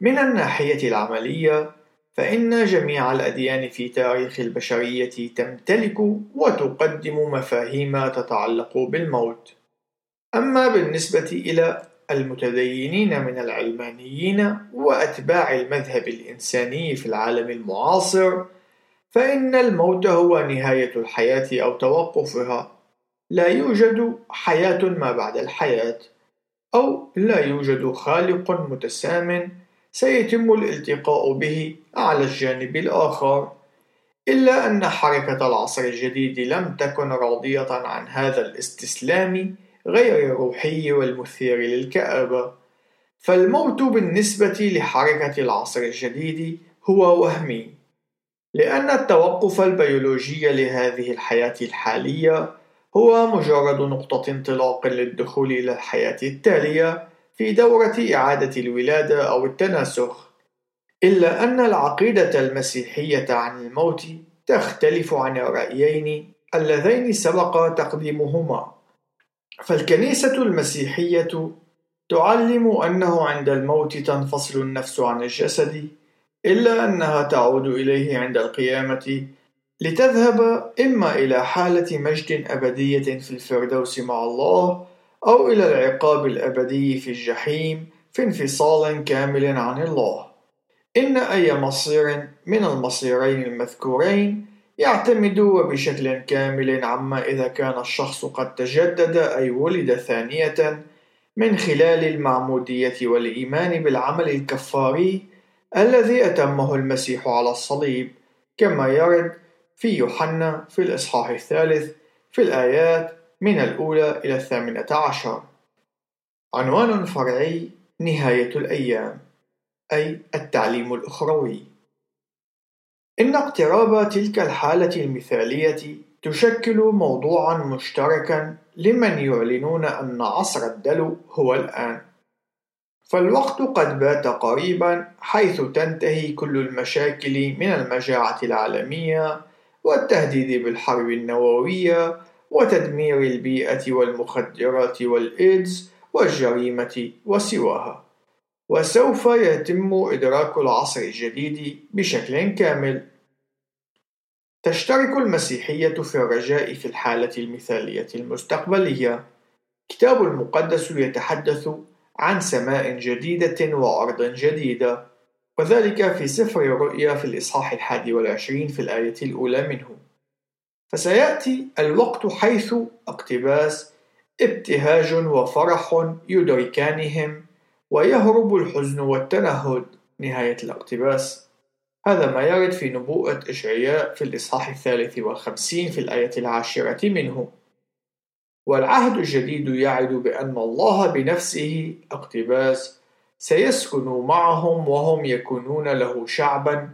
من الناحية العملية فإن جميع الأديان في تاريخ البشرية تمتلك وتقدم مفاهيم تتعلق بالموت. أما بالنسبة إلى المتدينين من العلمانيين وأتباع المذهب الإنساني في العالم المعاصر فإن الموت هو نهاية الحياة أو توقفها. لا يوجد حياة ما بعد الحياة أو لا يوجد خالق متسام سيتم الالتقاء به على الجانب الآخر إلا أن حركة العصر الجديد لم تكن راضية عن هذا الاستسلام غير الروحي والمثير للكآبة. فالموت بالنسبة لحركة العصر الجديد هو وهمي. لأن التوقف البيولوجي لهذه الحياة الحالية هو مجرد نقطة انطلاق للدخول إلى الحياة التالية في دورة إعادة الولادة أو التناسخ إلا أن العقيدة المسيحية عن الموت تختلف عن الرأيين اللذين سبق تقديمهما. فالكنيسة المسيحية تعلم أنه عند الموت تنفصل النفس عن الجسد إلا أنها تعود إليه عند القيامة لتذهب إما إلى حالة مجد أبدية في الفردوس مع الله أو إلى العقاب الأبدي في الجحيم في انفصال كامل عن الله. إن أي مصير من المصيرين المذكورين يعتمد بشكل كامل عما إذا كان الشخص قد تجدد أي ولد ثانية من خلال المعمودية والإيمان بالعمل الكفاري الذي أتمه المسيح على الصليب كما يرد في يوحنا في الإصحاح الثالث في الآيات من الأولى إلى الثامنة عشر. عنوان فرعي نهاية الأيام أي التعليم الأخروي. إن اقتراب تلك الحالة المثالية تشكل موضوعا مشتركا لمن يعلنون أن عصر الدلو هو الآن. فالوقت قد بات قريبا حيث تنتهي كل المشاكل من المجاعة العالمية والتهديد بالحرب النووية وتدمير البيئة والمخدرات والإيدز والجريمة وسواها. وسوف يتم إدراك العصر الجديد بشكل كامل. تشترك المسيحية في الرجاء في الحالة المثالية المستقبلية. كتاب المقدس يتحدث عن سماء جديدة وأرض جديدة. وذلك في سفر الرؤيا في الإصحاح الحادي والعشرين في الآية الأولى منه. فسيأتي الوقت حيث اقتباس ابتهاج وفرح يدركانهم ويهرب الحزن والتنهد. نهاية الاقتباس. هذا ما يرد في نبوءة إشعياء في الإصحاح الثالث والخمسين في الآية العاشرة منه. والعهد الجديد يعد بأن الله بنفسه اقتباس سيسكن معهم وهم يكونون له شعبا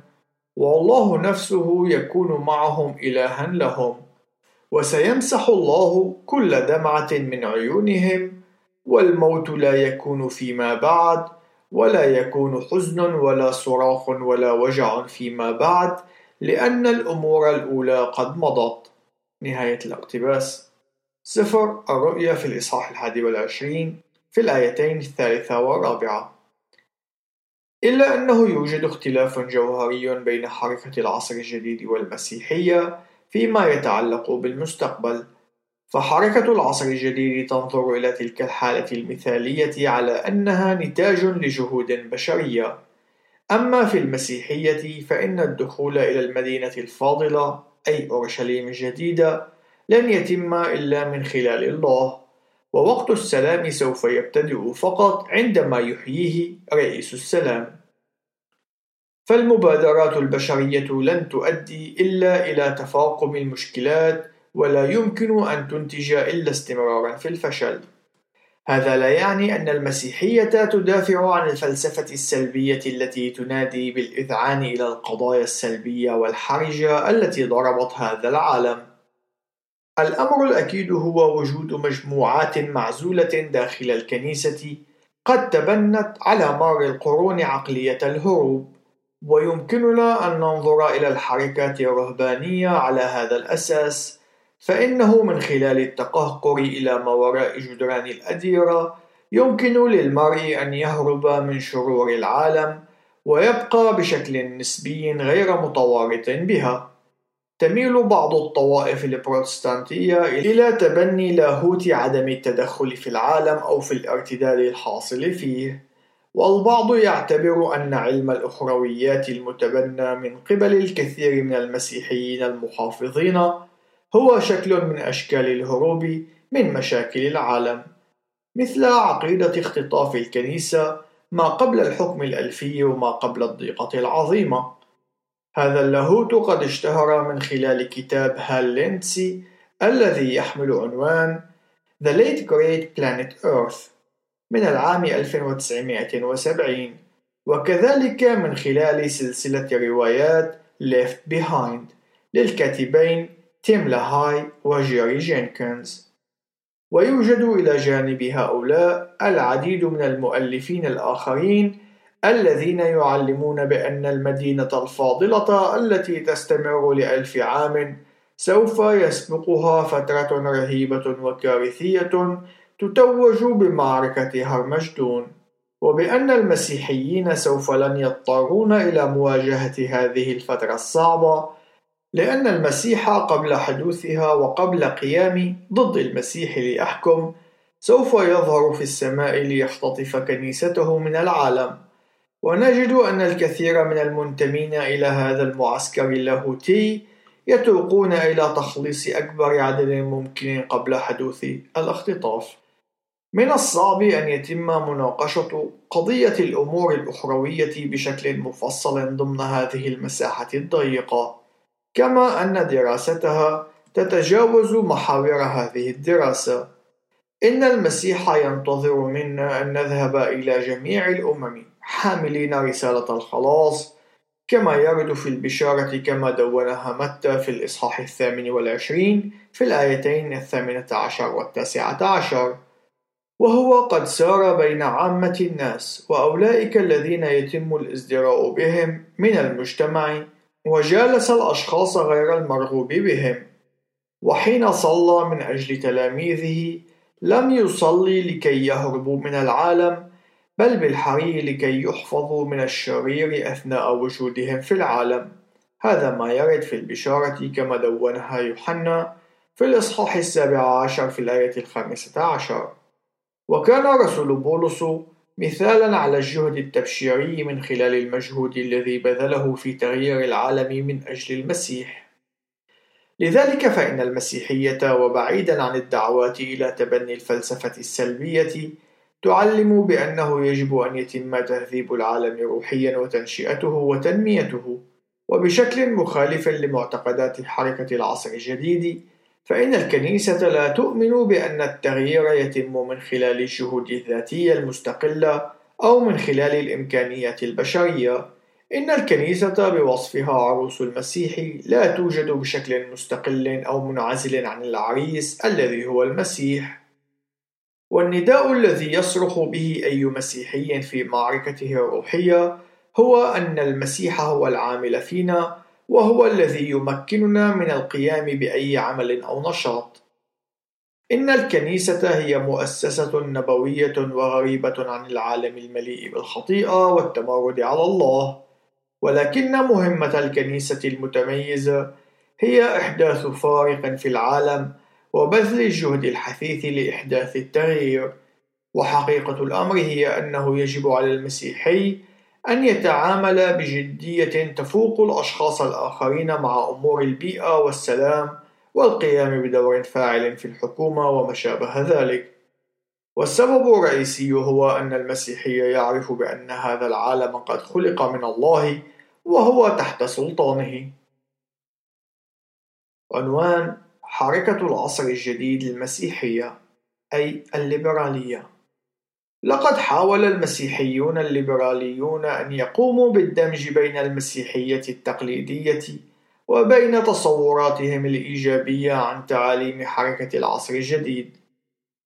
والله نفسه يكون معهم إلها لهم. وسيمسح الله كل دمعة من عيونهم والموت لا يكون فيما بعد ولا يكون حزن ولا صراخ ولا وجع فيما بعد لأن الأمور الأولى قد مضت. نهاية الاقتباس. سفر الرؤيا في الإصحاح الحادي والعشرين في الآيتين الثالثة والرابعة. إلا أنه يوجد اختلاف جوهري بين حركة العصر الجديد والمسيحية فيما يتعلق بالمستقبل فحركة العصر الجديد تنظر إلى تلك الحالة المثالية على أنها نتاج لجهود بشرية. أما في المسيحية فإن الدخول إلى المدينة الفاضلة أي أورشليم الجديدة لن يتم إلا من خلال الله ووقت السلام سوف يبتدئ فقط عندما يحييه رئيس السلام. فالمبادرات البشرية لن تؤدي إلا إلى تفاقم المشكلات ولا يمكن أن تنتج إلا استمرارا في الفشل. هذا لا يعني أن المسيحية تدافع عن الفلسفة السلبية التي تنادي بالإذعان إلى القضايا السلبية والحرجة التي ضربت هذا العالم. الأمر الأكيد هو وجود مجموعات معزولة داخل الكنيسة قد تبنت على مر القرون عقلية الهروب ويمكننا أن ننظر إلى الحركات الرهبانية على هذا الأساس فإنه من خلال التقهقر إلى ما وراء جدران الأديرة يمكن للمرء أن يهرب من شرور العالم ويبقى بشكل نسبي غير متوارط بها. تميل بعض الطوائف البروتستانتية إلى تبني لاهوت عدم التدخل في العالم أو في الارتداد الحاصل فيه. والبعض يعتبر أن علم الأخرويات المتبنى من قبل الكثير من المسيحيين المحافظين هو شكل من أشكال الهروب من مشاكل العالم مثل عقيدة اختطاف الكنيسة ما قبل الحكم الألفي وما قبل الضيقة العظيمة. هذا اللاهوت قد اشتهر من خلال كتاب هال ليندسي الذي يحمل عنوان The Late Great Planet Earth من العام 1970 وكذلك من خلال سلسلة روايات Left Behind للكاتبين تيم لاهاي وجيري جينكنز. ويوجد إلى جانب هؤلاء العديد من المؤلفين الآخرين الذين يعلمون بأن المدينة الفاضلة التي تستمر لألف عام سوف يسبقها فترة رهيبة وكارثية تتوج بمعركة هرمجدون وبأن المسيحيين سوف لن يضطرون إلى مواجهة هذه الفترة الصعبة لأن المسيح قبل حدوثها وقبل قيام ضد المسيح ليحكم سوف يظهر في السماء ليختطف كنيسته من العالم. ونجد أن الكثير من المنتمين إلى هذا المعسكر اللاهوتي يتوقون إلى تخليص أكبر عدد ممكن قبل حدوث الاختطاف من الصعب أن يتم مناقشة قضية الأمور الأخروية بشكل مفصل ضمن هذه المساحة الضيقة، كما أن دراستها تتجاوز محاور هذه الدراسة. إن المسيح ينتظر منا أن نذهب إلى جميع الأمم حاملين رسالة الخلاص، كما يرد في البشارة كما دونها متى في الإصحاح الثامن والعشرين في الآيتين الثامنة عشر والتاسعة عشر. وهو قد سار بين عامة الناس وأولئك الذين يتم الازدراء بهم من المجتمع وجالس الأشخاص غير المرغوب بهم وحين صلى من أجل تلاميذه لم يصلي لكي يهربوا من العالم بل بالحري لكي يحفظوا من الشرير أثناء وجودهم في العالم. هذا ما يرد في البشارة كما دونها يوحنا في الإصحاح السابع عشر في الآية الخامسة عشر. وكان رسول بولس مثالا على الجهد التبشيري من خلال المجهود الذي بذله في تغيير العالم من أجل المسيح. لذلك فإن المسيحية وبعيدا عن الدعوات إلى تبني الفلسفة السلبية تعلم بأنه يجب أن يتم تهذيب العالم روحيا وتنشئته وتنميته. وبشكل مخالف لمعتقدات حركة العصر الجديد فإن الكنيسة لا تؤمن بأن التغيير يتم من خلال الجهود الذاتية المستقلة أو من خلال الإمكانيات البشرية. إن الكنيسة بوصفها عروس المسيح لا توجد بشكل مستقل أو منعزل عن العريس الذي هو المسيح. والنداء الذي يصرخ به أي مسيحي في معركته الروحية هو أن المسيح هو العامل فينا وهو الذي يمكننا من القيام بأي عمل أو نشاط. إن الكنيسة هي مؤسسة نبوية وغريبة عن العالم المليء بالخطيئة والتمرد على الله، ولكن مهمة الكنيسة المتميزة هي إحداث فارق في العالم وبذل الجهد الحثيث لإحداث التغيير، وحقيقة الأمر هي أنه يجب على المسيحي أن يتعامل بجدية تفوق الأشخاص الآخرين مع أمور البيئة والسلام والقيام بدور فاعل في الحكومة وما شابه ذلك. والسبب الرئيسي هو أن المسيحي يعرف بأن هذا العالم قد خلق من الله وهو تحت سلطانه. عنوان حركة العصر الجديد المسيحية أي الليبرالية لقد حاول المسيحيون الليبراليون أن يقوموا بالدمج بين المسيحية التقليدية وبين تصوراتهم الإيجابية عن تعاليم حركة العصر الجديد.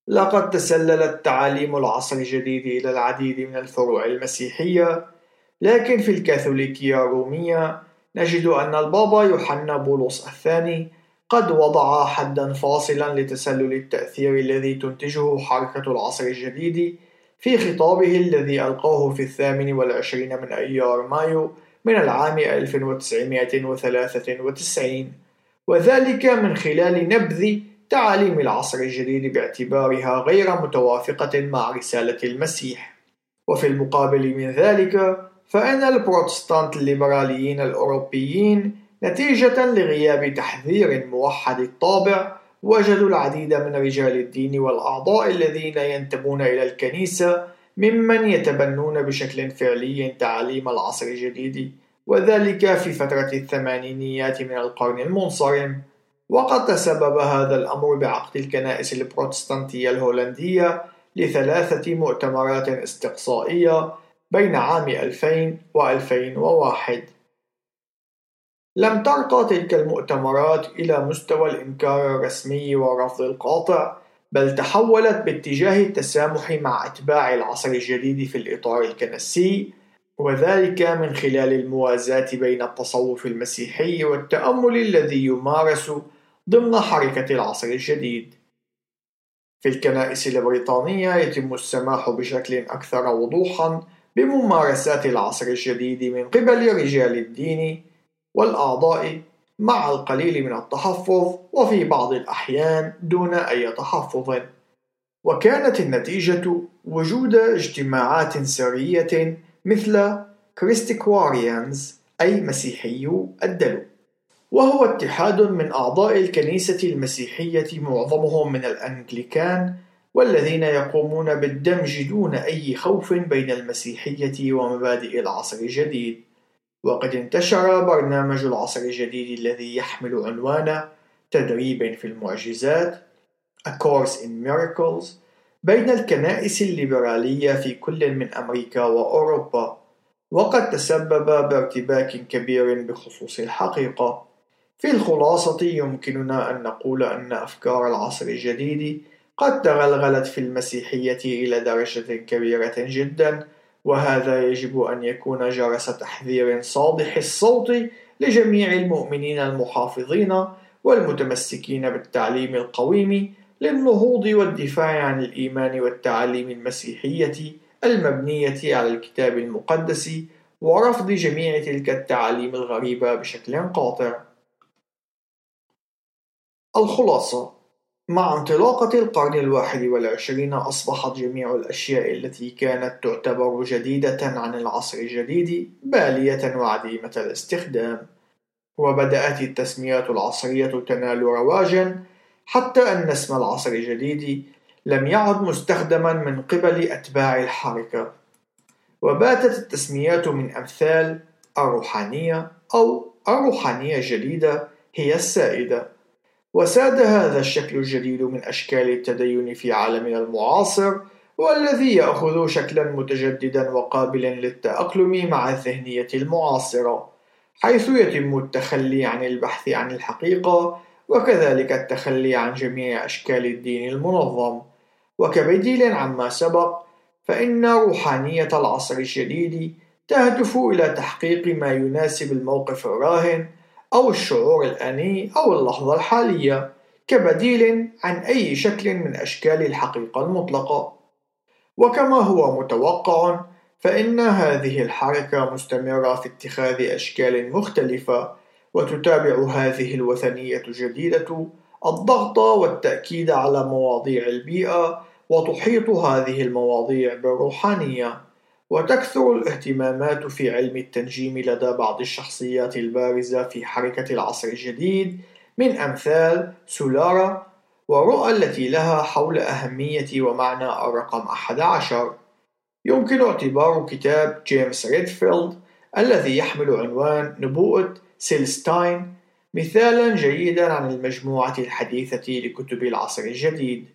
لقد تسللت تعاليم العصر الجديد إلى العديد من الفروع المسيحية، لكن في الكاثوليكية الرومية نجد أن البابا يوحنا بولس الثاني قد وضع حدا فاصلا لتسلل التأثير الذي تنتجه حركة العصر الجديد في خطابه الذي ألقاه في الثامن والعشرين من أيار مايو من العام 1993 وذلك من خلال نبذ تعاليم العصر الجديد باعتبارها غير متوافقة مع رسالة المسيح. وفي المقابل من ذلك فإن البروتستانت الليبراليين الأوروبيين نتيجة لغياب تحذير موحد الطابع وجدوا العديد من رجال الدين والأعضاء الذين ينتمون إلى الكنيسة ممن يتبنون بشكل فعلي تعاليم العصر الجديد وذلك في فترة الثمانينيات من القرن المنصرم. وقد تسبب هذا الأمر بعقد الكنائس البروتستانتية الهولندية لثلاثة مؤتمرات استقصائية بين عام 2000 و 2001 لم ترقى تلك المؤتمرات إلى مستوى الإنكار الرسمي والرفض القاطع بل تحولت باتجاه التسامح مع أتباع العصر الجديد في الإطار الكنسي وذلك من خلال الموازاة بين التصوف المسيحي والتأمل الذي يمارس ضمن حركة العصر الجديد. في الكنائس البريطانية يتم السماح بشكل أكثر وضوحًا بممارسات العصر الجديد من قبل رجال الدين والأعضاء مع القليل من التحفظ وفي بعض الأحيان دون أي تحفظ. وكانت النتيجة وجود اجتماعات سرية مثل كريستيكواريانز أي مسيحيو الدلو. وهو اتحاد من أعضاء الكنيسة المسيحية معظمهم من الأنجليكان والذين يقومون بالدمج دون أي خوف بين المسيحية ومبادئ العصر الجديد. وقد انتشر برنامج العصر الجديد الذي يحمل عنوان تدريب في المعجزات A Course in Miracles بين الكنائس الليبرالية في كل من أمريكا وأوروبا وقد تسبب بارتباك كبير بخصوص الحقيقة. في الخلاصة يمكننا أن نقول أن أفكار العصر الجديد قد تغلغلت في المسيحية إلى درجة كبيرة جدا وهذا يجب أن يكون جرس تحذير صادح الصوت لجميع المؤمنين المحافظين والمتمسكين بالتعليم القويم للنهوض والدفاع عن الإيمان والتعاليم المسيحية المبنية على الكتاب المقدس ورفض جميع تلك التعاليم الغريبة بشكل قاطع. الخلاصة مع انطلاقة القرن الواحد والعشرين أصبحت جميع الأشياء التي كانت تعتبر جديدة عن العصر الجديد بالية وعديمة الاستخدام. وبدأت التسميات العصرية تنال رواجا حتى أن اسم العصر الجديد لم يعد مستخدما من قبل أتباع الحركة. وباتت التسميات من أمثال الروحانية أو الروحانية الجديدة هي السائدة. وساد هذا الشكل الجديد من أشكال التدين في عالمنا المعاصر والذي يأخذ شكلا متجددا وقابلا للتأقلم مع الذهنية المعاصرة حيث يتم التخلي عن البحث عن الحقيقة وكذلك التخلي عن جميع أشكال الدين المنظم. وكبديل عما سبق فإن روحانية العصر الجديد تهدف إلى تحقيق ما يناسب الموقف الراهن أو الشعور الآني أو اللحظة الحالية كبديل عن أي شكل من أشكال الحقيقة المطلقة. وكما هو متوقع فإن هذه الحركة مستمرة في اتخاذ أشكال مختلفة وتتابع هذه الوثنية الجديدة الضغط والتأكيد على مواضيع البيئة وتحيط هذه المواضيع بالروحانية وتكثر الاهتمامات في علم التنجيم لدى بعض الشخصيات البارزة في حركة العصر الجديد من أمثال سولارا ورؤاها التي لها حول أهمية ومعنى الرقم أحد عشر. يمكن اعتبار كتاب جيمس ريدفيلد الذي يحمل عنوان نبوءة سيلستاين مثالا جيدا عن المجموعة الحديثة لكتب العصر الجديد.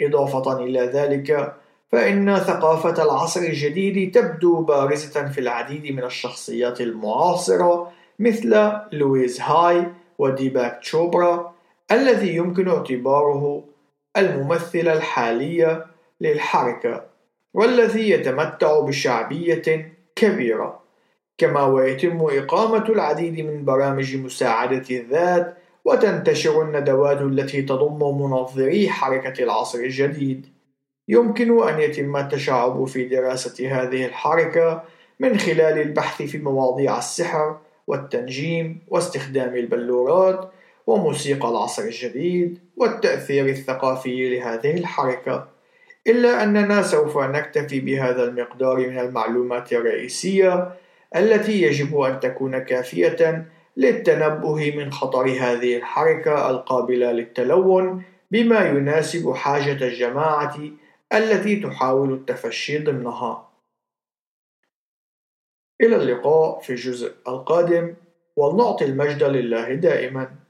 إضافة إلى ذلك فإن ثقافة العصر الجديد تبدو بارزة في العديد من الشخصيات المعاصرة مثل لويز هاي وديباك تشوبرا الذي يمكن اعتباره الممثل الحالي للحركة والذي يتمتع بشعبية كبيرة كما ويتم إقامة العديد من برامج مساعدة الذات وتنتشر الندوات التي تضم منظري حركة العصر الجديد. يمكن أن يتم التشعب في دراسة هذه الحركة من خلال البحث في مواضيع السحر والتنجيم واستخدام البلورات وموسيقى العصر الجديد والتأثير الثقافي لهذه الحركة. إلا أننا سوف نكتفي بهذا المقدار من المعلومات الرئيسية التي يجب أن تكون كافية للتنبه من خطر هذه الحركة القابلة للتلون بما يناسب حاجة الجماعة التي تحاول التفشي ضمنها. إلى اللقاء في الجزء القادم ولنعطي المجد لله دائما.